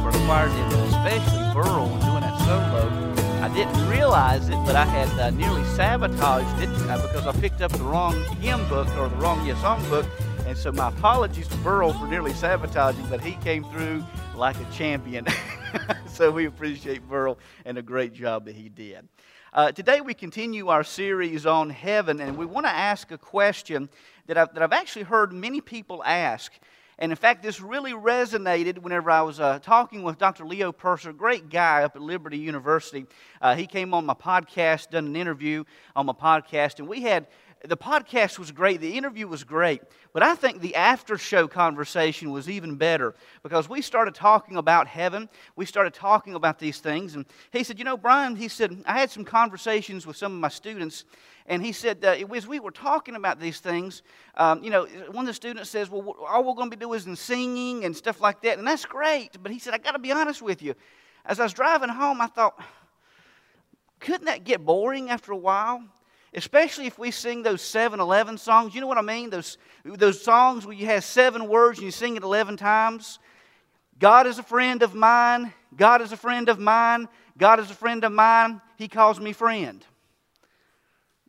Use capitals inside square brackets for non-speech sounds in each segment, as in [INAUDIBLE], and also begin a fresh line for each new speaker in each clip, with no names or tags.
Job required did, especially Burl when doing that solo. I didn't realize it, but I had uh, nearly sabotaged it uh, because I picked up the wrong hymn book or the wrong yeah, song book. And so my apologies to Burl for nearly sabotaging, but he came through like a champion. [LAUGHS] so we appreciate Burl and a great job that he did. Uh, today we continue our series on heaven, and we want to ask a question that I've, that I've actually heard many people ask. And in fact, this really resonated whenever I was uh, talking with Dr. Leo Percer, great guy up at Liberty University. Uh, he came on my podcast, done an interview on my podcast, and we had the podcast was great, the interview was great, but I think the after show conversation was even better because we started talking about heaven. We started talking about these things, and he said, You know, Brian, he said, I had some conversations with some of my students, and he said, uh, as we were talking about these things, um, you know, one of the students says, Well, all we're going to be doing is in singing and stuff like that, and that's great, but he said, I got to be honest with you. As I was driving home, I thought, couldn't that get boring after a while? Especially if we sing those 7 11 songs. You know what I mean? Those, those songs where you have seven words and you sing it 11 times. God is a friend of mine. God is a friend of mine. God is a friend of mine. He calls me friend.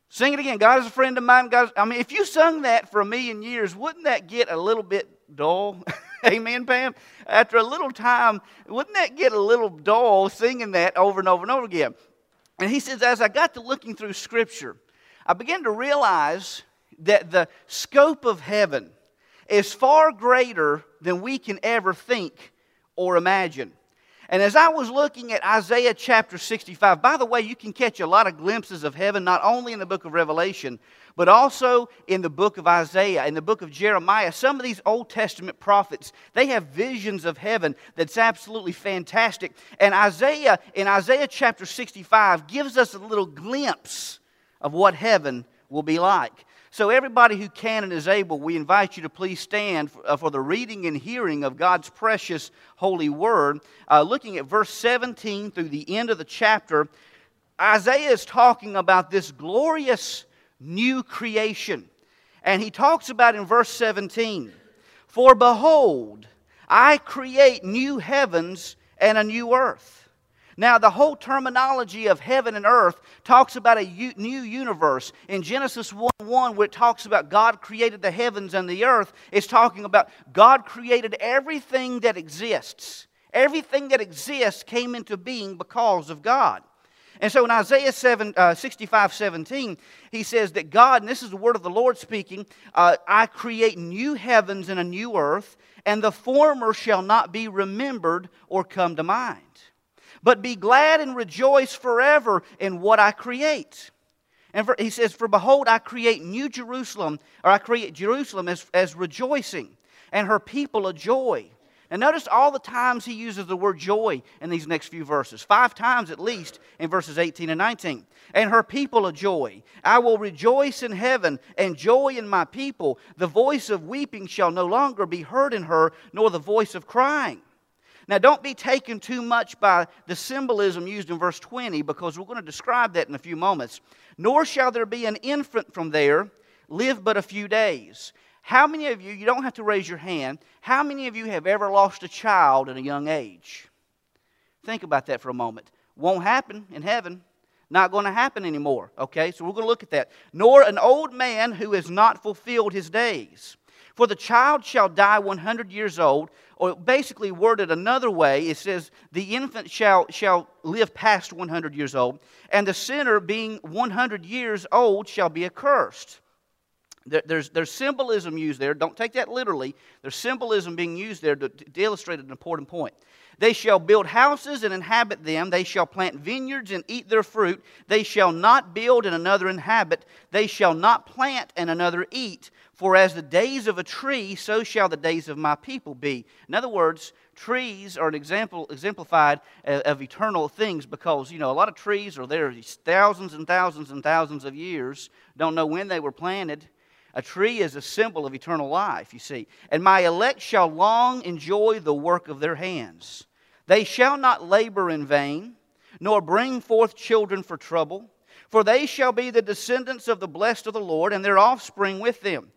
Sing it again. God is a friend of mine. God is, I mean, if you sung that for a million years, wouldn't that get a little bit dull? [LAUGHS] Amen, Pam? After a little time, wouldn't that get a little dull singing that over and over and over again? And he says, as I got to looking through Scripture, I began to realize that the scope of heaven is far greater than we can ever think or imagine. And as I was looking at Isaiah chapter 65, by the way, you can catch a lot of glimpses of heaven not only in the book of Revelation, but also in the book of Isaiah, in the book of Jeremiah. Some of these Old Testament prophets, they have visions of heaven that's absolutely fantastic. And Isaiah, in Isaiah chapter 65, gives us a little glimpse of what heaven will be like. So, everybody who can and is able, we invite you to please stand for, uh, the reading and hearing of God's precious holy word. Uh, looking at verse 17 through the end of the chapter, Isaiah is talking about this glorious new creation. And he talks about in verse 17 For behold, I create new heavens and a new earth. Now, the whole terminology of heaven and earth talks about a u- new universe. In Genesis 1 1, where it talks about God created the heavens and the earth, it's talking about God created everything that exists. Everything that exists came into being because of God. And so in Isaiah 7, uh, 65 17, he says that God, and this is the word of the Lord speaking, uh, I create new heavens and a new earth, and the former shall not be remembered or come to mind but be glad and rejoice forever in what I create. And for, he says, For behold, I create new Jerusalem, or I create Jerusalem as, as rejoicing, and her people a joy. And notice all the times he uses the word joy in these next few verses. Five times at least in verses 18 and 19. And her people a joy. I will rejoice in heaven and joy in my people. The voice of weeping shall no longer be heard in her, nor the voice of crying. Now, don't be taken too much by the symbolism used in verse 20 because we're going to describe that in a few moments. Nor shall there be an infant from there live but a few days. How many of you, you don't have to raise your hand, how many of you have ever lost a child at a young age? Think about that for a moment. Won't happen in heaven. Not going to happen anymore. Okay, so we're going to look at that. Nor an old man who has not fulfilled his days. For the child shall die 100 years old, or basically worded another way, it says, the infant shall, shall live past 100 years old, and the sinner being 100 years old shall be accursed. there's, there's symbolism used there. Don't take that literally. There's symbolism being used there to, to illustrate an important point. They shall build houses and inhabit them. They shall plant vineyards and eat their fruit. They shall not build and another inhabit. They shall not plant and another eat. For as the days of a tree, so shall the days of my people be. In other words, trees are an example exemplified of eternal things because you know a lot of trees are there thousands and thousands and thousands of years. Don't know when they were planted a tree is a symbol of eternal life, you see. And my elect shall long enjoy the work of their hands. They shall not labor in vain, nor bring forth children for trouble, for they shall be the descendants of the blessed of the Lord, and their offspring with them.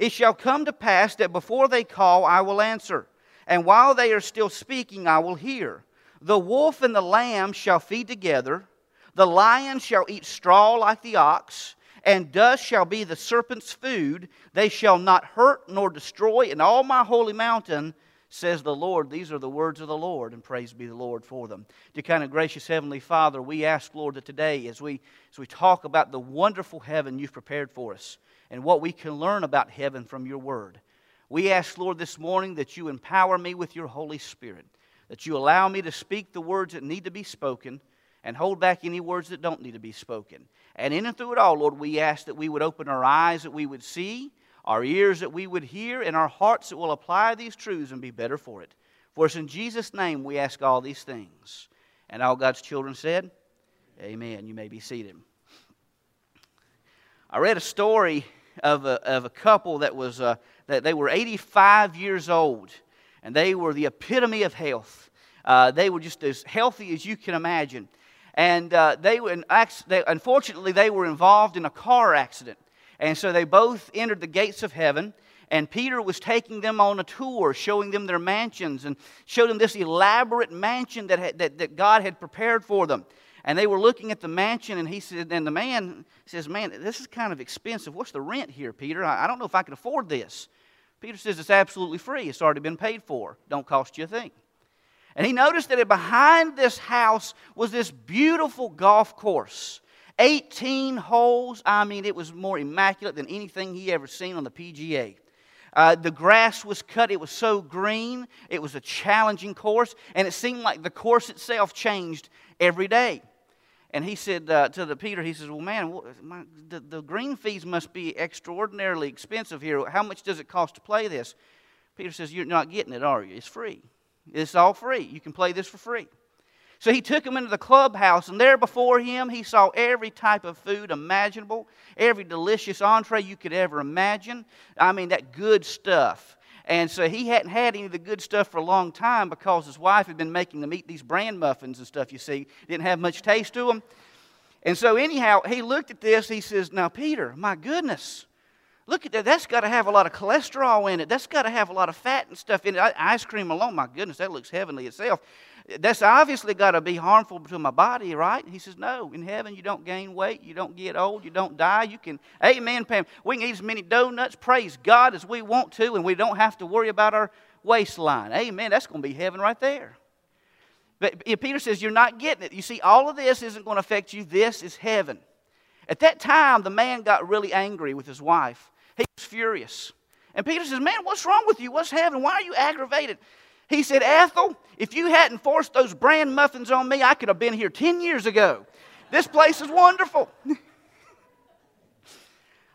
It shall come to pass that before they call, I will answer, and while they are still speaking, I will hear. The wolf and the lamb shall feed together, the lion shall eat straw like the ox and dust shall be the serpent's food. They shall not hurt nor destroy in all my holy mountain, says the Lord. These are the words of the Lord, and praise be the Lord for them. Dear kind of gracious Heavenly Father, we ask, Lord, that today, as we, as we talk about the wonderful heaven you've prepared for us and what we can learn about heaven from your word, we ask, Lord, this morning that you empower me with your Holy Spirit, that you allow me to speak the words that need to be spoken and hold back any words that don't need to be spoken. And in and through it all, Lord, we ask that we would open our eyes that we would see, our ears that we would hear, and our hearts that will apply these truths and be better for it. For it's in Jesus' name we ask all these things. And all God's children said, Amen. You may be seated. I read a story of a, of a couple that was uh, that they were 85 years old, and they were the epitome of health. Uh, they were just as healthy as you can imagine and uh, they, were they, unfortunately, they were involved in a car accident. And so they both entered the gates of heaven. And Peter was taking them on a tour, showing them their mansions, and showed them this elaborate mansion that, had, that, that God had prepared for them. And they were looking at the mansion, and he said, and the man says, Man, this is kind of expensive. What's the rent here, Peter? I, don't know if I can afford this. Peter says, It's absolutely free. It's already been paid for. Don't cost you a thing. And he noticed that behind this house was this beautiful golf course. 18 holes. I mean, it was more immaculate than anything he ever seen on the PGA. Uh, the grass was cut, it was so green. It was a challenging course, and it seemed like the course itself changed every day. And he said uh, to the Peter, he says, Well, man, my, the, the green fees must be extraordinarily expensive here. How much does it cost to play this? Peter says, You're not getting it, are you? It's free. It's all free. You can play this for free. So he took him into the clubhouse, and there before him, he saw every type of food imaginable, every delicious entree you could ever imagine. I mean, that good stuff. And so he hadn't had any of the good stuff for a long time because his wife had been making them eat these bran muffins and stuff, you see. Didn't have much taste to them. And so, anyhow, he looked at this. He says, Now, Peter, my goodness, Look at that. That's got to have a lot of cholesterol in it. That's got to have a lot of fat and stuff in it. Ice cream alone, my goodness, that looks heavenly itself. That's obviously got to be harmful to my body, right? He says, No, in heaven you don't gain weight, you don't get old, you don't die. You can, amen, Pam. We can eat as many donuts, praise God, as we want to, and we don't have to worry about our waistline. Amen. That's going to be heaven right there. But Peter says, You're not getting it. You see, all of this isn't going to affect you. This is heaven. At that time, the man got really angry with his wife. He was furious. And Peter says, Man, what's wrong with you? What's happening? Why are you aggravated? He said, Ethel, if you hadn't forced those bran muffins on me, I could have been here 10 years ago. This place is wonderful. [LAUGHS]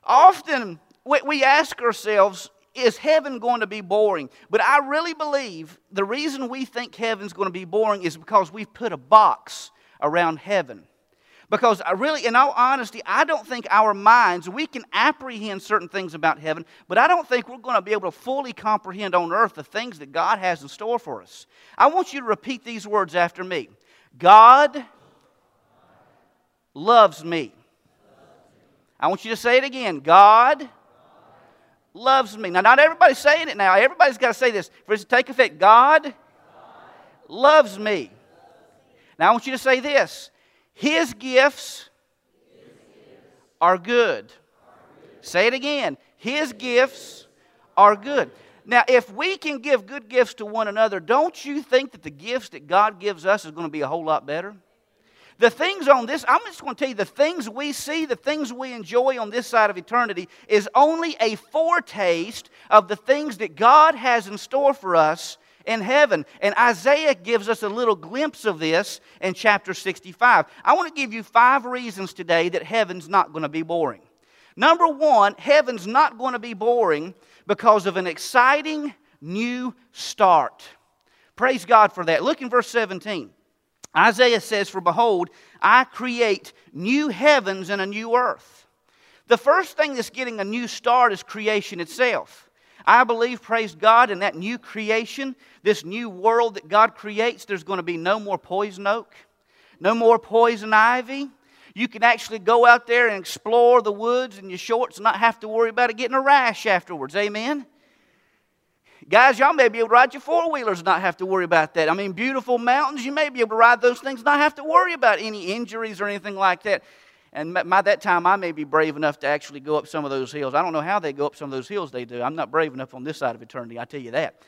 Often we ask ourselves, is heaven going to be boring? But I really believe the reason we think heaven's going to be boring is because we've put a box around heaven. Because I really, in all honesty, I don't think our minds, we can apprehend certain things about heaven, but I don't think we're going to be able to fully comprehend on earth the things that God has in store for us. I want you to repeat these words after me God loves me. I want you to say it again God loves me. Now, not everybody's saying it now. Everybody's got to say this for it to take effect. God loves me. Now, I want you to say this his gifts are good. Say it again. His gifts are good. Now, if we can give good gifts to one another, don't you think that the gifts that God gives us is going to be a whole lot better? The things on this, I'm just going to tell you, the things we see, the things we enjoy on this side of eternity is only a foretaste of the things that God has in store for us in heaven. And Isaiah gives us a little glimpse of this in chapter 65. I want to give you five reasons today that heaven's not going to be boring. Number one, heaven's not going to be boring because of an exciting new start. Praise God for that. Look in verse 17. Isaiah says, For behold, I create new heavens and a new earth. The first thing that's getting a new start is creation itself. I believe, praise God, in that new creation, this new world that God creates, there's going to be no more poison oak, no more poison ivy. You can actually go out there and explore the woods in your shorts and not have to worry about it getting a rash afterwards. Amen? Guys, y'all may be able to ride your four wheelers and not have to worry about that. I mean, beautiful mountains, you may be able to ride those things and not have to worry about any injuries or anything like that. And by that time, I may be brave enough to actually go up some of those hills. I don't know how they go up some of those hills they do. I'm not brave enough on this side of eternity, I tell you that.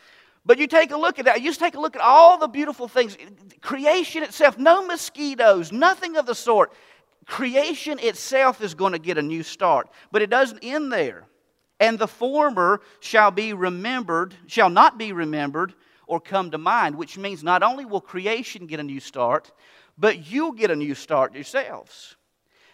But you take a look at that. You just take a look at all the beautiful things. Creation itself, no mosquitoes, nothing of the sort. Creation itself is going to get a new start. But it doesn't end there and the former shall be remembered, shall not be remembered or come to mind, which means not only will creation get a new start, but you'll get a new start yourselves.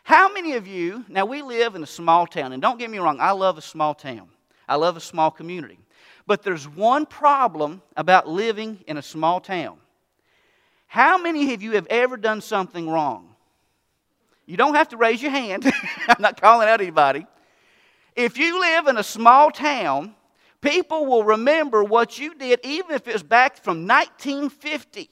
How many of you, now we live in a small town, and don't get me wrong, I love a small town, I love a small community. But there's one problem about living in a small town. How many of you have ever done something wrong? You don't have to raise your hand. [LAUGHS] I'm not calling out anybody. If you live in a small town, people will remember what you did, even if it's back from 1950.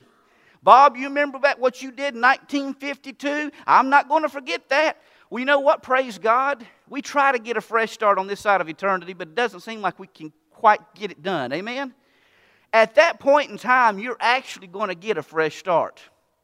Bob, you remember back what you did in 1952? I'm not going to forget that. Well, you know what? Praise God. We try to get a fresh start on this side of eternity, but it doesn't seem like we can quite get it done. Amen? At that point in time, you're actually going to get a fresh start.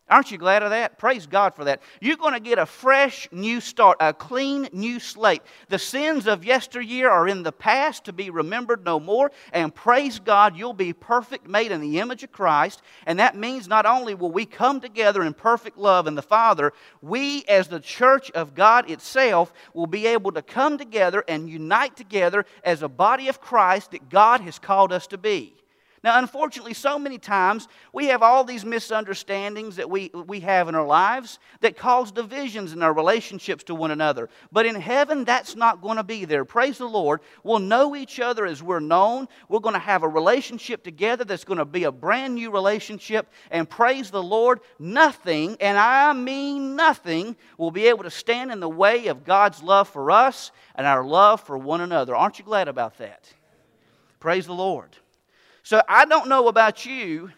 Aren't you glad of that? Praise God for that. You're going to get a fresh new start, a clean new slate. The sins of yesteryear are in the past to be remembered no more. And praise God, you'll be perfect, made in the image of Christ. And that means not only will we come together in perfect love in the Father, we as the church of God itself will be able to come together and unite together as a body of Christ that God has called us to be. Now, unfortunately, so many times we have all these misunderstandings that we, we have in our lives that cause divisions in our relationships to one another. But in heaven, that's not going to be there. Praise the Lord. We'll know each other as we're known. We're going to have a relationship together that's going to be a brand new relationship. And praise the Lord, nothing, and I mean nothing, will be able to stand in the way of God's love for us and our love for one another. Aren't you glad about that? Praise the Lord. So I don't know about you,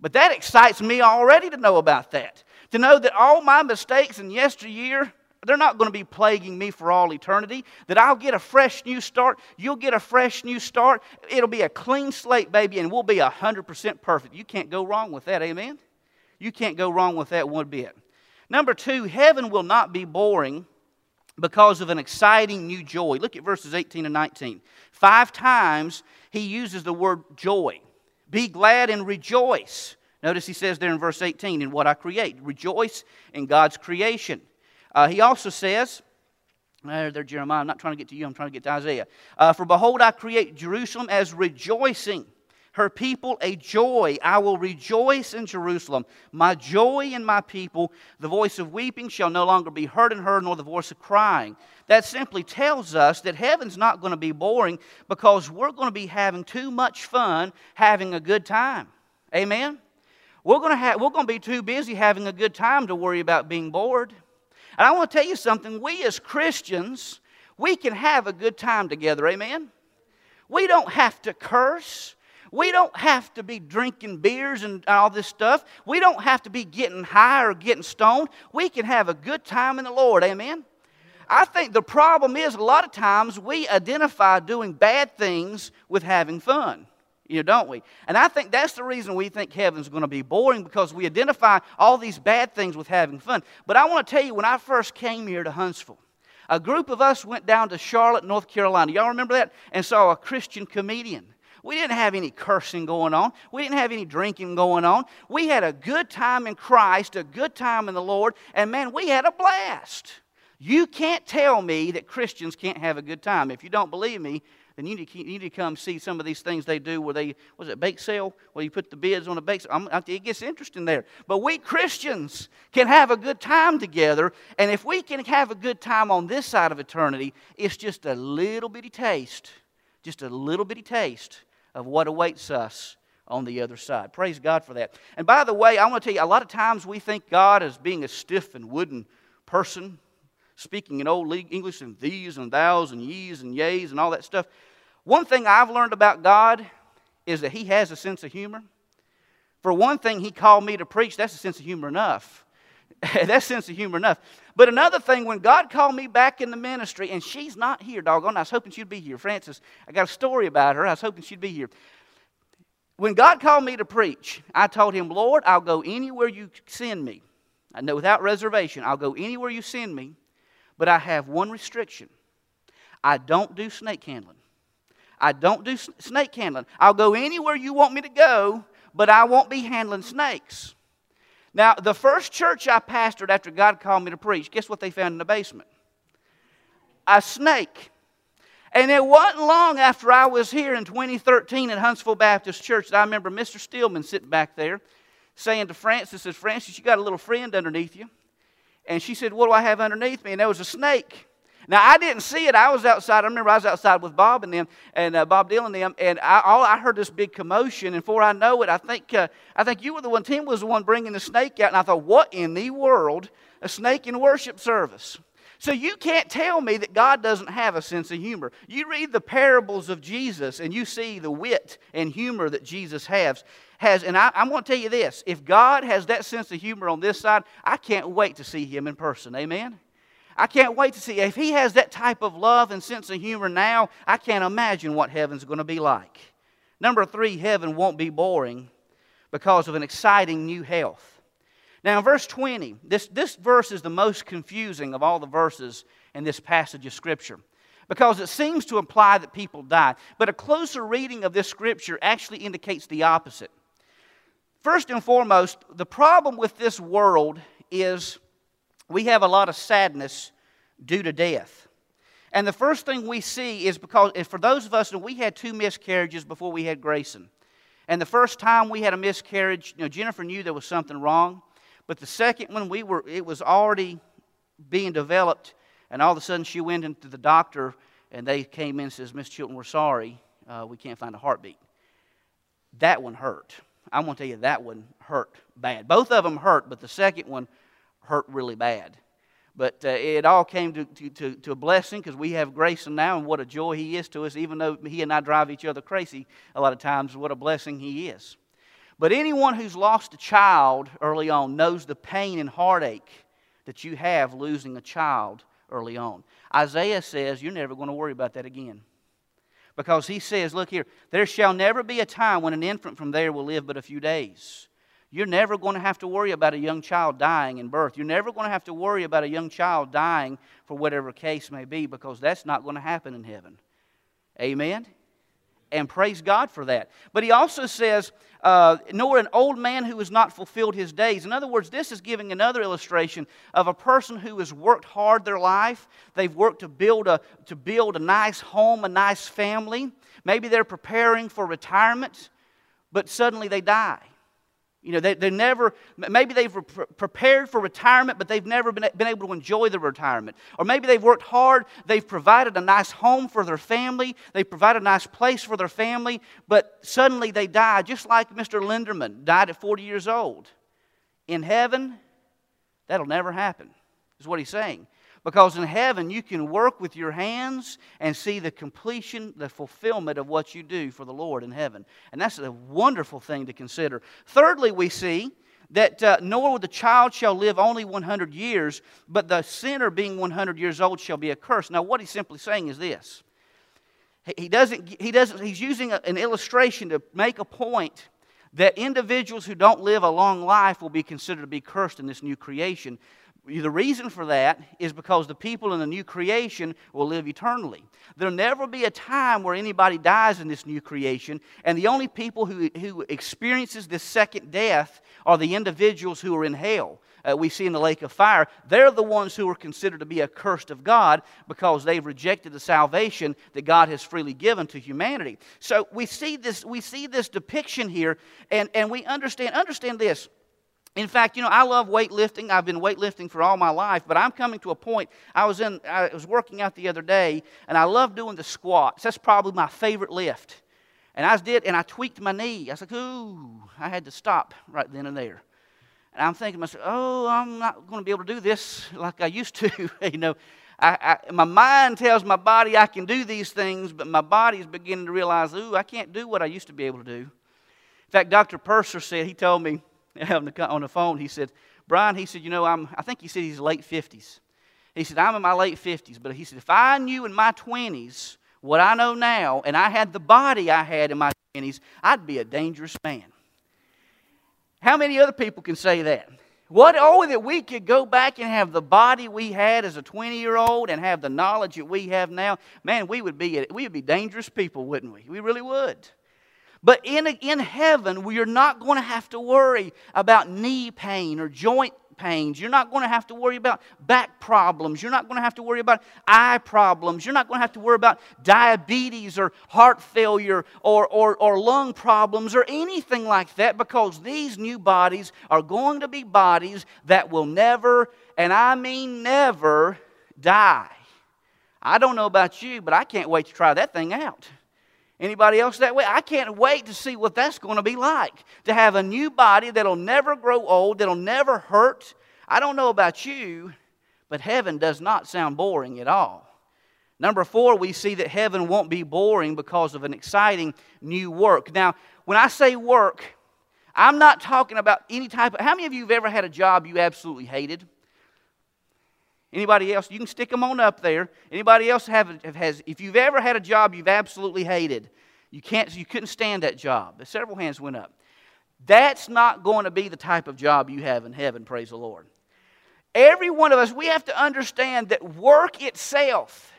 but that excites me already to know about that. To know that all my mistakes in yesteryear, they're not going to be plaguing me for all eternity. That I'll get a fresh new start. You'll get a fresh new start. It'll be a clean slate, baby, and we'll be 100% perfect. You can't go wrong with that, amen? You can't go wrong with that one bit. Number two, heaven will not be boring because of an exciting new joy. Look at verses 18 and 19. Five times he uses the word joy. Be glad and rejoice. Notice he says there in verse 18, in what I create. Rejoice in God's creation. Uh, he also says, there, there, Jeremiah, I'm not trying to get to you, I'm trying to get to Isaiah. Uh, For behold, I create Jerusalem as rejoicing her people a joy. I will rejoice in Jerusalem. My joy in my people. The voice of weeping shall no longer be heard in her, nor the voice of crying. That simply tells us that heaven's not going to be boring because we're going to be having too much fun having a good time. Amen? We're going to, have, we're going to be too busy having a good time to worry about being bored. And I want to tell you something. We as Christians, we can have a good time together. Amen? We don't have to curse. We don't have to be drinking beers and all this stuff. We don't have to be getting high or getting stoned. We can have a good time in the Lord. Amen? I think the problem is a lot of times we identify doing bad things with having fun. You know, don't we? And I think that's the reason we think heaven's going to be boring because we identify all these bad things with having fun. But I want to tell you, when I first came here to Huntsville, a group of us went down to Charlotte, North Carolina. Y'all remember that? And saw a Christian comedian. We didn't have any cursing going on. We didn't have any drinking going on. We had a good time in Christ, a good time in the Lord, and man, we had a blast. You can't tell me that Christians can't have a good time. If you don't believe me, then you need, to, you need to come see some of these things they do where they, was it bake sale? Where you put the bids on a bake sale. I'm, it gets interesting there. But we Christians can have a good time together. And if we can have a good time on this side of eternity, it's just a little bitty taste, just a little bitty taste of what awaits us on the other side. Praise God for that. And by the way, I want to tell you, a lot of times we think God as being a stiff and wooden person speaking in old English and these and thous and ye's and yays and all that stuff. One thing I've learned about God is that He has a sense of humor. For one thing, He called me to preach. That's a sense of humor enough. [LAUGHS] that's sense of humor enough. But another thing, when God called me back in the ministry, and she's not here, doggone, I was hoping she'd be here. Francis, I got a story about her. I was hoping she'd be here. When God called me to preach, I told him, Lord, I'll go anywhere you send me. I know without reservation, I'll go anywhere you send me. But I have one restriction I don't do snake handling. I don't do snake handling. I'll go anywhere you want me to go, but I won't be handling snakes. Now, the first church I pastored after God called me to preach, guess what they found in the basement? A snake. And it wasn't long after I was here in 2013 at Huntsville Baptist Church that I remember Mr. Stillman sitting back there saying to Francis, says, Francis, you got a little friend underneath you. And she said, What do I have underneath me? And there was a snake. Now, I didn't see it. I was outside. I remember I was outside with Bob and them, and uh, Bob Dylan and them, and I, all, I heard this big commotion. And before I know it, I think, uh, I think you were the one, Tim was the one bringing the snake out. And I thought, what in the world? A snake in worship service. So you can't tell me that God doesn't have a sense of humor. You read the parables of Jesus and you see the wit and humor that Jesus has has, and I, I'm going to tell you this if God has that sense of humor on this side, I can't wait to see him in person. Amen? I can't wait to see. If he has that type of love and sense of humor now, I can't imagine what heaven's going to be like. Number three, heaven won't be boring because of an exciting new health. Now, verse 20, this, this verse is the most confusing of all the verses in this passage of Scripture because it seems to imply that people die. But a closer reading of this Scripture actually indicates the opposite. First and foremost, the problem with this world is we have a lot of sadness due to death. And the first thing we see is because, for those of us, and we had two miscarriages before we had Grayson. And the first time we had a miscarriage, you know, Jennifer knew there was something wrong. But the second one, we were, it was already being developed. And all of a sudden, she went into the doctor, and they came in and says, Miss Chilton, we're sorry. Uh, we can't find a heartbeat. That one hurt. I'm going to tell you that one hurt bad. Both of them hurt, but the second one hurt really bad. But uh, it all came to, to, to, to a blessing because we have Grayson now, and what a joy he is to us, even though he and I drive each other crazy a lot of times, what a blessing he is. But anyone who's lost a child early on knows the pain and heartache that you have losing a child early on. Isaiah says you're never going to worry about that again. Because he says, Look here, there shall never be a time when an infant from there will live but a few days. You're never going to have to worry about a young child dying in birth. You're never going to have to worry about a young child dying for whatever case may be because that's not going to happen in heaven. Amen? and praise God for that. But he also says, uh, nor an old man who has not fulfilled his days. In other words, this is giving another illustration of a person who has worked hard their life. They've worked to build a, to build a nice home, a nice family. Maybe they're preparing for retirement, but suddenly they die. You know, they, they never, maybe they've pre- prepared for retirement, but they've never been, been able to enjoy the retirement. Or maybe they've worked hard, they've provided a nice home for their family, they've provided a nice place for their family, but suddenly they die, just like Mr. Linderman died at 40 years old. In heaven, that'll never happen, is what he's saying. Because in heaven, you can work with your hands and see the completion, the fulfillment of what you do for the Lord in heaven. And that's a wonderful thing to consider. Thirdly, we see that uh, nor the child shall live only 100 years, but the sinner being 100 years old shall be accursed. Now, what he's simply saying is this. He doesn't, he doesn't, he's using an illustration to make a point that individuals who don't live a long life will be considered to be cursed in this new creation. The reason for that is because the people in the new creation will live eternally. There'll never be a time where anybody dies in this new creation, and the only people who, who experiences this second death are the individuals who are in hell. Uh, we see in the lake of fire, they're the ones who are considered to be accursed of God because they've rejected the salvation that God has freely given to humanity. So we see this, we see this depiction here, and, and we understand, understand this. In fact, you know, I love weightlifting. I've been weightlifting for all my life, but I'm coming to a point. I was in I was working out the other day, and I love doing the squats. That's probably my favorite lift. And I did, and I tweaked my knee. I was like, ooh, I had to stop right then and there. And I'm thinking to myself, oh, I'm not going to be able to do this like I used to. [LAUGHS] you know, I, I, my mind tells my body I can do these things, but my body is beginning to realize, ooh, I can't do what I used to be able to do. In fact, Dr. Percer said, he told me, [LAUGHS] on the, on the phone, he said, Brian, he said, you know, I'm, I think he said he's late 50s. He said, I'm in my late 50s, but he said, if I knew in my 20s what I know now, and I had the body I had in my 20s, I'd be a dangerous man. How many other people can say that? What, oh, that we could go back and have the body we had as a 20 year old and have the knowledge that we have now. Man, we would be, we would be dangerous people, wouldn't we? We really would. But in, in heaven, we are not going to have to worry about knee pain or joint pains. You're not going to have to worry about back problems. You're not going to have to worry about eye problems. You're not going to have to worry about diabetes or heart failure or, or, or lung problems or anything like that because these new bodies are going to be bodies that will never, and I mean never, die. I don't know about you, but I can't wait to try that thing out. Anybody else that way? I can't wait to see what that's going to be like. To have a new body that'll never grow old, that'll never hurt. I don't know about you, but heaven does not sound boring at all. Number four, we see that heaven won't be boring because of an exciting new work. Now, when I say work, I'm not talking about any type of. How many of you have ever had a job you absolutely hated? Anybody else? You can stick them on up there. Anybody else have, has, if you've ever had a job you've absolutely hated, you, can't, you couldn't stand that job. Several hands went up. That's not going to be the type of job you have in heaven, praise the Lord. Every one of us, we have to understand that work itself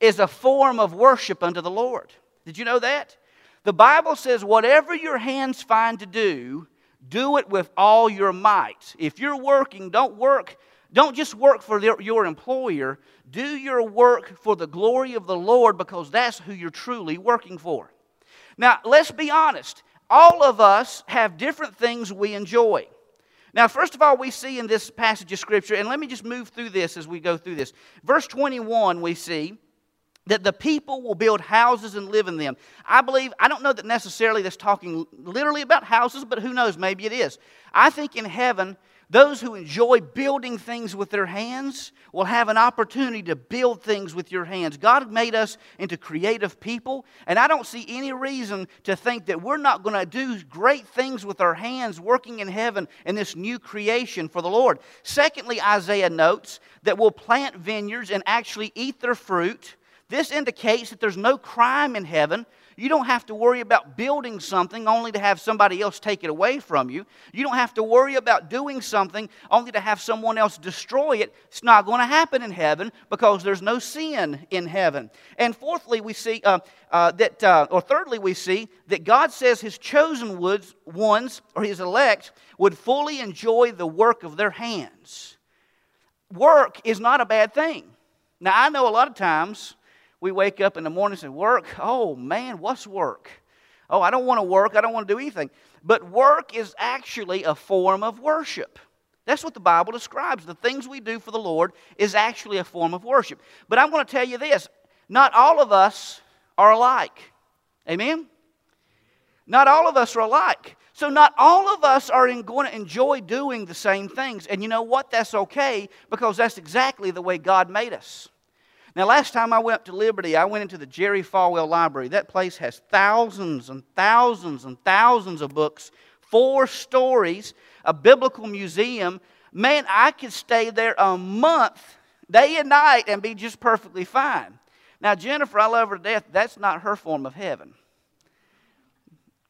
is a form of worship unto the Lord. Did you know that? The Bible says, whatever your hands find to do, do it with all your might. If you're working, don't work don't just work for your employer, do your work for the glory of the Lord because that's who you're truly working for. Now, let's be honest. All of us have different things we enjoy. Now, first of all, we see in this passage of Scripture, and let me just move through this as we go through this. Verse 21, we see that the people will build houses and live in them. I believe, I don't know that necessarily that's talking literally about houses, but who knows, maybe it is. I think in heaven, those who enjoy building things with their hands will have an opportunity to build things with your hands. God made us into creative people, and I don't see any reason to think that we're not going to do great things with our hands working in heaven in this new creation for the Lord. Secondly, Isaiah notes that we'll plant vineyards and actually eat their fruit. This indicates that there's no crime in heaven. You don't have to worry about building something only to have somebody else take it away from you. You don't have to worry about doing something only to have someone else destroy it. It's not going to happen in heaven because there's no sin in heaven. And fourthly, we see uh, uh, that, uh, or thirdly, we see that God says His chosen ones or His elect would fully enjoy the work of their hands. Work is not a bad thing. Now, I know a lot of times we wake up in the morning and say, Work? Oh man, what's work? Oh, I don't want to work. I don't want to do anything. But work is actually a form of worship. That's what the Bible describes. The things we do for the Lord is actually a form of worship. But I'm going to tell you this not all of us are alike. Amen? Not all of us are alike. So, not all of us are going to enjoy doing the same things. And you know what? That's okay because that's exactly the way God made us. Now, last time I went up to Liberty, I went into the Jerry Falwell Library. That place has thousands and thousands and thousands of books, four stories, a biblical museum. Man, I could stay there a month, day and night, and be just perfectly fine. Now, Jennifer, I love her to death. That's not her form of heaven.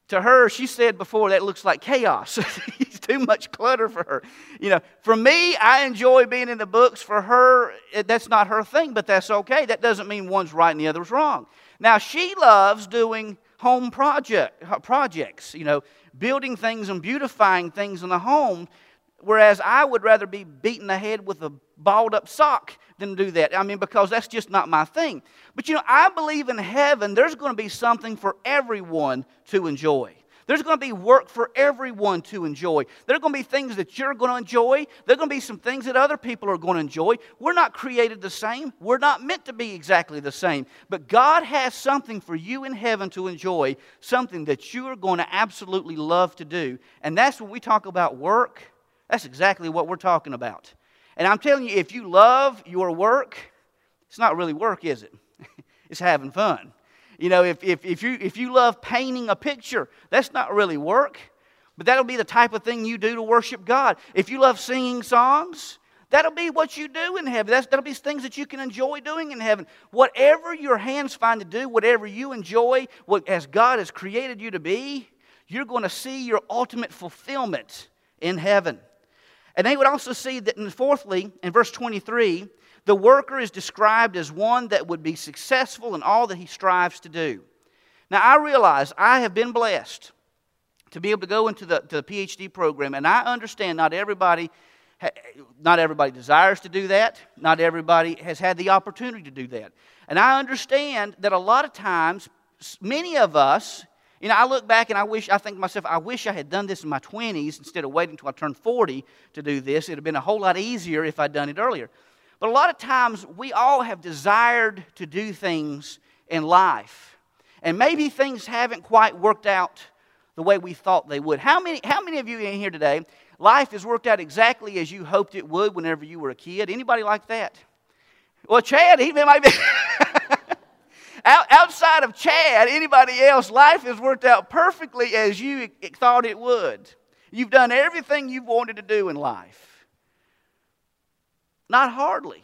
To her, she said before, that looks like chaos. [LAUGHS] too much clutter for her. You know, for me, I enjoy being in the books. For her, eh, that's not her thing, but that's okay. That doesn't mean one's right and the other's wrong. Now, she loves doing home project, uh, projects, you know, building things and beautifying things in the home, whereas I would rather be beating the head with a balled up sock than do that. I mean, because that's just not my thing. But you know, I believe in heaven there's going to be something for everyone to enjoy. There's going to be work for everyone to enjoy. There are going to be things that you're going to enjoy. There are going to be some things that other people are going to enjoy. We're not created the same. We're not meant to be exactly the same. But God has something for you in heaven to enjoy, something that you are going to absolutely love to do. And that's when we talk about work. That's exactly what we're talking about. And I'm telling you, if you love your work, it's not really work, is it? [LAUGHS] it's having fun. You know, if, if, if, you, if you love painting a picture, that's not really work, but that'll be the type of thing you do to worship God. If you love singing songs, that'll be what you do in heaven. That's, that'll be things that you can enjoy doing in heaven. Whatever your hands find to do, whatever you enjoy, what, as God has created you to be, you're going to see your ultimate fulfillment in heaven. And they would also see that, and fourthly, in verse 23, the worker is described as one that would be successful in all that he strives to do. Now, I realize I have been blessed to be able to go into the, to the PhD program, and I understand not everybody, not everybody desires to do that. Not everybody has had the opportunity to do that. And I understand that a lot of times, many of us, you know, I look back and I wish, I think to myself, I wish I had done this in my 20s instead of waiting until I turned 40 to do this. It would have been a whole lot easier if I'd done it earlier. But a lot of times we all have desired to do things in life. And maybe things haven't quite worked out the way we thought they would. How many, how many of you in here today, life has worked out exactly as you hoped it would whenever you were a kid? Anybody like that? Well, Chad, he might be. [LAUGHS] outside of Chad, anybody else, life has worked out perfectly as you thought it would. You've done everything you've wanted to do in life. Not hardly.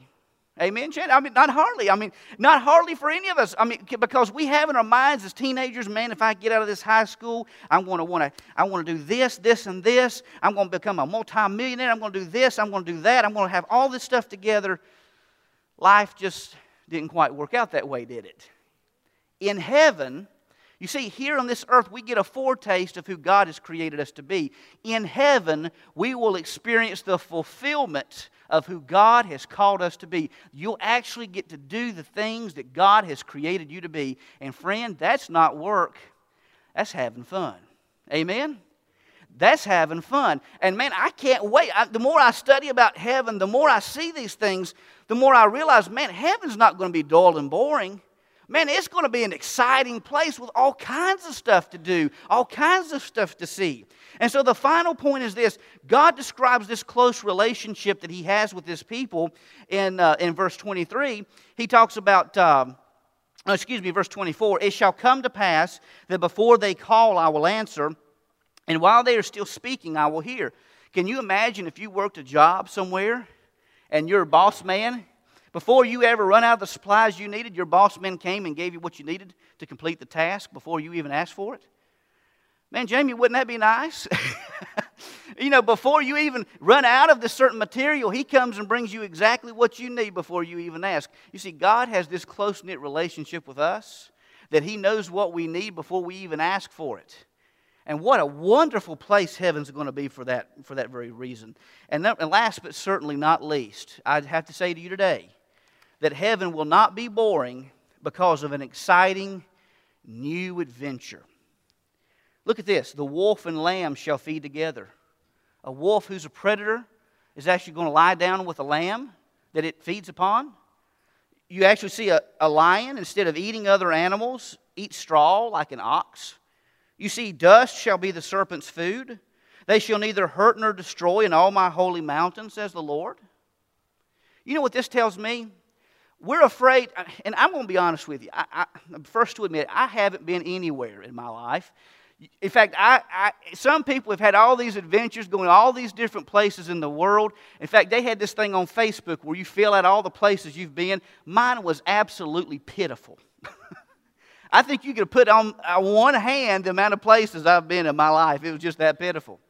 Amen, Chad? I mean, not hardly. I mean, not hardly for any of us. I mean, because we have in our minds as teenagers, man, if I get out of this high school, I'm going to want to, I want to do this, this, and this. I'm going to become a multimillionaire. I'm going to do this. I'm going to do that. I'm going to have all this stuff together. Life just didn't quite work out that way, did it? In heaven, you see, here on this earth, we get a foretaste of who God has created us to be. In heaven, we will experience the fulfillment of who God has called us to be. You'll actually get to do the things that God has created you to be. And friend, that's not work, that's having fun. Amen? That's having fun. And man, I can't wait. I, the more I study about heaven, the more I see these things, the more I realize, man, heaven's not going to be dull and boring. Man, it's going to be an exciting place with all kinds of stuff to do, all kinds of stuff to see. And so the final point is this God describes this close relationship that he has with his people in, uh, in verse 23. He talks about. Um, excuse me, verse 24. It shall come to pass that before they call, I will answer, and while they are still speaking, I will hear. Can you imagine if you worked a job somewhere and your boss man before you ever run out of the supplies you needed, your boss man came and gave you what you needed to complete the task before you even asked for it. Man, Jamie, wouldn't that be nice? [LAUGHS] you know, before you even run out of this certain material, he comes and brings you exactly what you need before you even ask. You see, God has this close knit relationship with us that he knows what we need before we even ask for it. And what a wonderful place heaven's going to be for that, for that very reason. And, and last but certainly not least, I'd have to say to you today that heaven will not be boring because of an exciting new adventure. Look at this the wolf and lamb shall feed together. A wolf who's a predator is actually going to lie down with a lamb that it feeds upon. You actually see a, a lion, instead of eating other animals, eat straw like an ox. You see, dust shall be the serpent's food. They shall neither hurt nor destroy in all my holy mountain, says the Lord. You know what this tells me? We're afraid, and I'm going to be honest with you. I, am first to admit, I haven't been anywhere in my life. In fact, I, I, some people have had all these adventures going all these different places in the world. In fact, they had this thing on Facebook where you fill out all the places you've been. Mine was absolutely pitiful. [LAUGHS] I think you could put on, on one hand the amount of places I've been in my life. It was just that pitiful.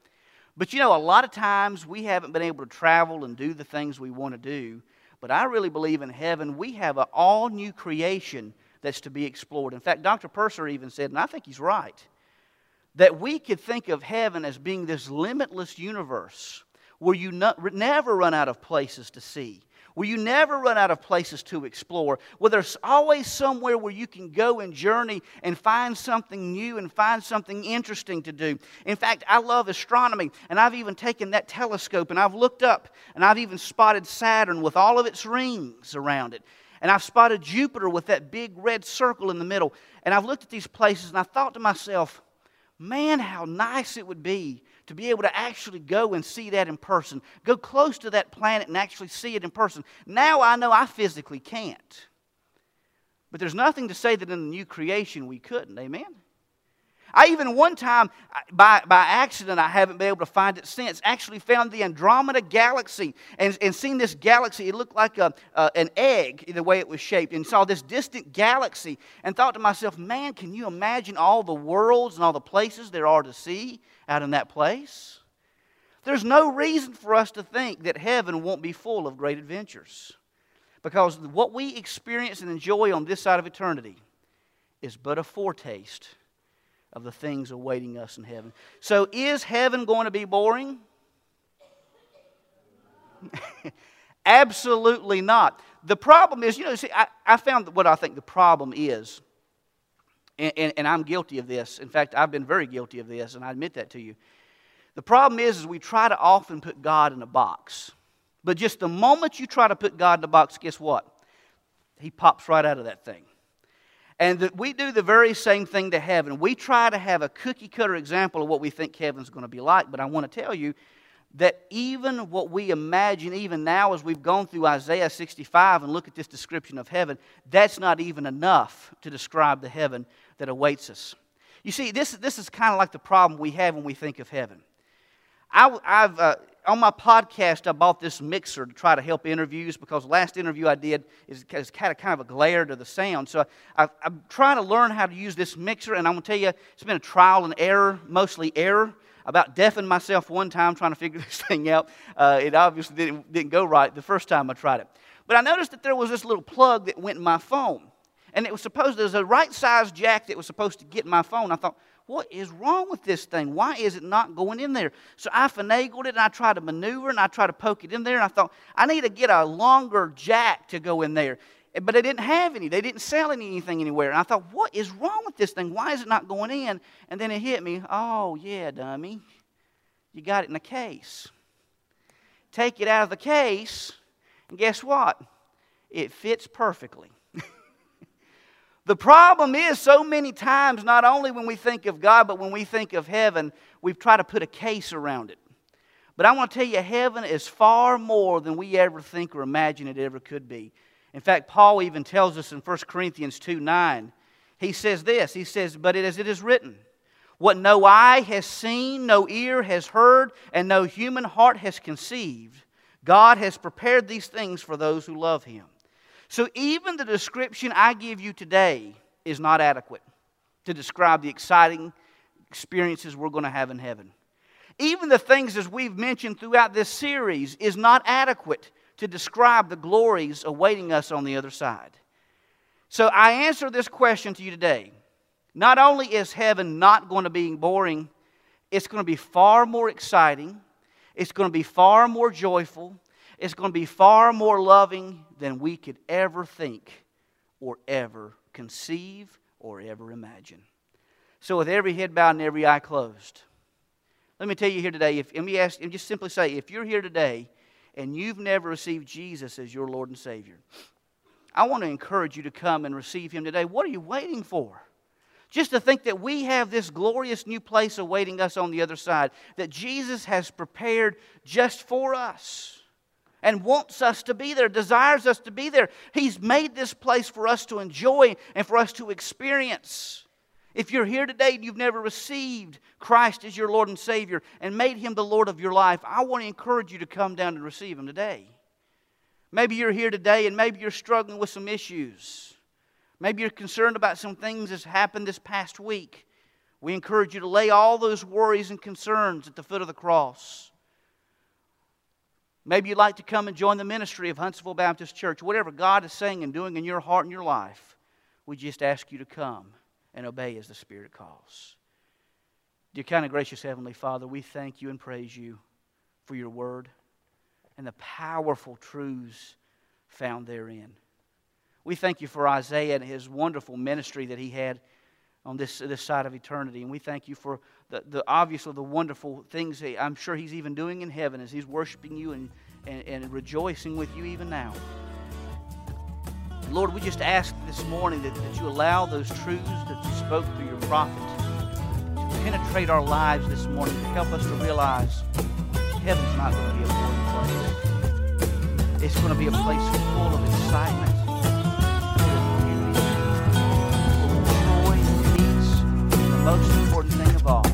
But you know, a lot of times we haven't been able to travel and do the things we want to do. But I really believe in heaven, we have an all new creation that's to be explored. In fact, Dr. Percer even said, and I think he's right, that we could think of heaven as being this limitless universe where you never run out of places to see where you never run out of places to explore, where there's always somewhere where you can go and journey and find something new and find something interesting to do. In fact, I love astronomy, and I've even taken that telescope and I've looked up and I've even spotted Saturn with all of its rings around it. And I've spotted Jupiter with that big red circle in the middle. And I've looked at these places and I thought to myself, man, how nice it would be to be able to actually go and see that in person, go close to that planet and actually see it in person. Now I know I physically can't. But there's nothing to say that in the new creation we couldn't. Amen? I even one time, by, by accident, I haven't been able to find it since, actually found the Andromeda Galaxy and, and seen this galaxy. It looked like a, uh, an egg, in the way it was shaped, and saw this distant galaxy and thought to myself, man, can you imagine all the worlds and all the places there are to see out in that place? There's no reason for us to think that heaven won't be full of great adventures. Because what we experience and enjoy on this side of eternity is but a foretaste of the things awaiting us in heaven. So, is heaven going to be boring? [LAUGHS] Absolutely not. The problem is, you know, see, I, I found what I think the problem is, and, and, and, I'm guilty of this. In fact, I've been very guilty of this, and I admit that to you. The problem is, is we try to often put God in a box. But just the moment you try to put God in a box, guess what? He pops right out of that thing. And that we do the very same thing to heaven. We try to have a cookie cutter example of what we think heaven's going to be like, but I want to tell you that even what we imagine, even now as we've gone through Isaiah 65 and look at this description of heaven, that's not even enough to describe the heaven that awaits us. You see, this, this is kind of like the problem we have when we think of heaven. I, have uh, on my podcast, I bought this mixer to try to help interviews because last interview I did is, is kind, of, kind of a glare to the sound. So I, am trying to learn how to use this mixer, and I'm going to tell you, it's been a trial and error, mostly error. About deafened myself one time trying to figure [LAUGHS] this thing out. Uh, it obviously didn't, didn't go right the first time I tried it. But I noticed that there was this little plug that went in my phone. And it was supposed, there was a right size jack that was supposed to get my phone. I thought, what is wrong with this thing? Why is it not going in there? So I finagled it and I tried to maneuver and I tried to poke it in there. And I thought, I need to get a longer jack to go in there. But they didn't have any. They didn't sell anything anywhere. And I thought, what is wrong with this thing? Why is it not going in? And then it hit me. Oh, yeah, dummy. You got it in a case. Take it out of the case, and guess what? It fits perfectly. The problem is, so many times, not only when we think of God, but when we think of heaven, we've tried to put a case around it. But I want to tell you, heaven is far more than we ever think or imagine it ever could be. In fact, Paul even tells us in 1 Corinthians 2 9, he says this He says, But as it is written, what no eye has seen, no ear has heard, and no human heart has conceived, God has prepared these things for those who love him. So even the description I give you today is not adequate to describe the exciting experiences we're going to have in heaven. Even the things as we've mentioned throughout this series is not adequate to describe the glories awaiting us on the other side. So I answer this question to you today. Not only is heaven not going to be boring, it's going to be far more exciting, it's going to be far more joyful, it's going to be far more loving than we could ever think or ever conceive or ever imagine. So, with every head bowed and every eye closed, let me tell you here today, if, let me ask, and just simply say, if you're here today and you've never received Jesus as your Lord and Savior, I want to encourage you to come and receive Him today. What are you waiting for? Just to think that we have this glorious new place awaiting us on the other side, that Jesus has prepared just for us and wants us to be there, desires us to be there. He's made this place for us to enjoy and for us to experience. If you're here today and you've never received Christ as your Lord and Savior and made Him the Lord of your life, I want to encourage you to come down and receive Him today. Maybe you're here today and maybe you're struggling with some issues. Maybe you're concerned about some things that's happened this past week
We encourage you to lay all those worries and concerns at the foot of the cross. Maybe you'd like to come and join the ministry of Huntsville Baptist Church. Whatever God is saying and doing in your heart and your life, we just ask you to come and obey as the Spirit calls. Dear kind and gracious Heavenly Father, we thank you and praise you for your word and the powerful truths found therein. We thank you for Isaiah and his wonderful ministry that he had on this, this side of eternity. And we thank you for the, the obviously the wonderful things that I'm sure he's even doing in heaven as he's worshiping you and, and, and rejoicing with you even now. Lord, we just ask this morning that, that you allow those truths that you spoke through your prophet to penetrate our lives this morning to help us to realize heaven's not going to be a boring place. It's going to be a place full of excitement most important thing of all.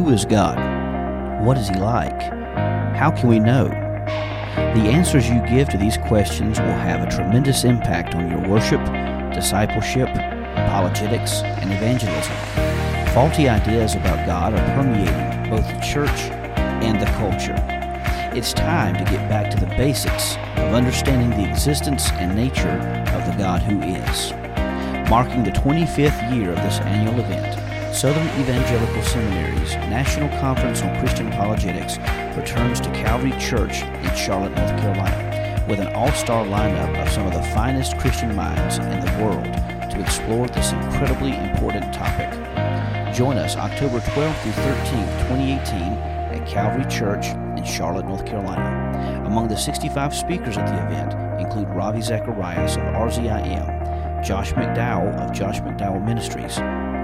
Who is God? What is He like? How can we know? The answers you give to these questions will have a tremendous impact on your worship, discipleship, apologetics, and evangelism. Faulty ideas about God are permeating both the church and the culture. It's time to get back to the basics of understanding the existence and nature of the God who is. Marking the 25th year of this annual event, Southern Evangelical Seminary's National Conference on Christian Apologetics returns to Calvary Church in Charlotte, North Carolina, with an all star lineup of some of the finest Christian minds in the world to explore this incredibly important topic. Join us October 12th through 13th, 2018, at Calvary Church in Charlotte, North Carolina. Among the 65 speakers at the event include Ravi Zacharias of RZIM, Josh McDowell of Josh McDowell Ministries,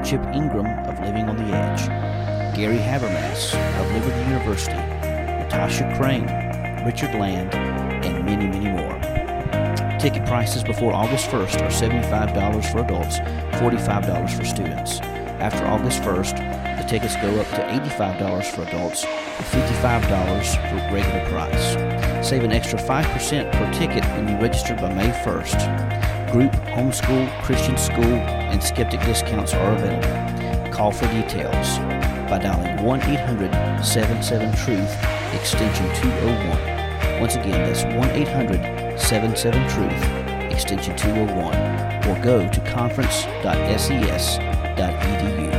Chip Ingram of Living on the Edge, Gary Habermas of Liberty University, Natasha Crain, Richard Land, and many, many more. Ticket prices before August 1st are $75 for adults, $45 for students. After August 1st, the tickets go up to $85 for adults and $55 for regular price. Save an extra 5% per ticket when you register by May 1st. Group, homeschool, Christian school, and skeptic discounts are available. Call for details by dialing 1 800 77 Truth, extension 201. Once again, that's 1 800 77 Truth, extension 201, or go to conference.ses.edu.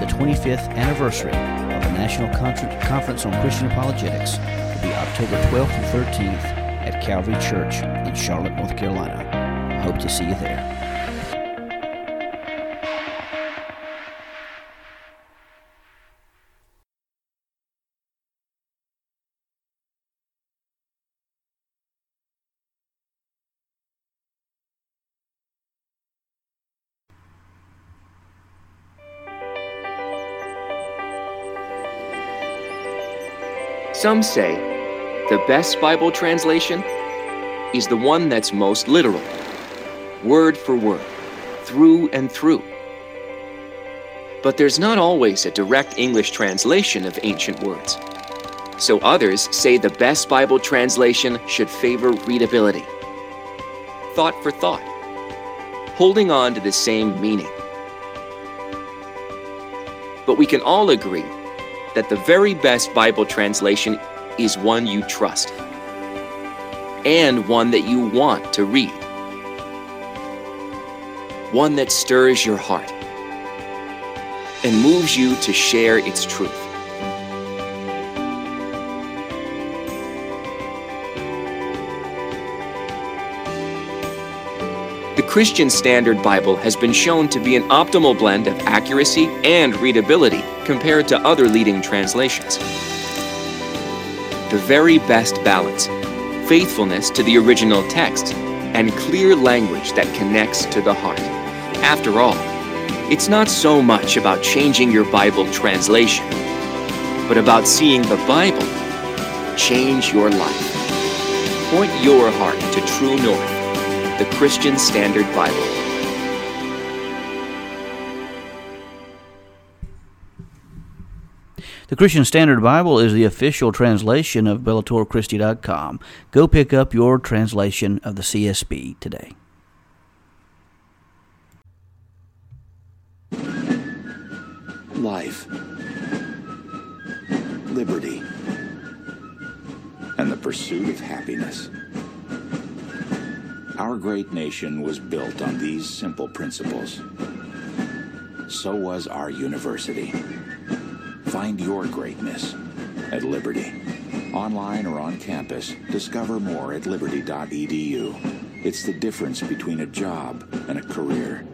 The 25th anniversary of the National Conference on Christian Apologetics will be October 12th and 13th at Calvary Church in Charlotte, North Carolina. Hope to see you there.
Some say the best Bible translation is the one that's most literal, word for word, through and through. But there's not always a direct English translation of ancient words. So others say the best Bible translation should favor readability. Thought for thought, holding on to the same meaning. But we can all agree that the very best Bible translation is one you trust and one that you want to read. One that stirs your heart and moves you to share its truth. The Christian Standard Bible has been shown to be an optimal blend of accuracy and readability compared to other leading translations. The very best balance faithfulness to the original text and clear language that connects to the heart. After all, it's not so much about changing your Bible translation, but about seeing the Bible change your life. Point your heart to true north the Christian Standard Bible.
The Christian Standard Bible is the official translation of BellatorChristi.com. Go pick up your translation of the CSB today.
Life, liberty, and the pursuit of happiness. Our great nation was built on these simple principles. So was our university. Find your greatness at Liberty. Online or on campus, discover more at liberty.edu. It's the difference between a job and a career.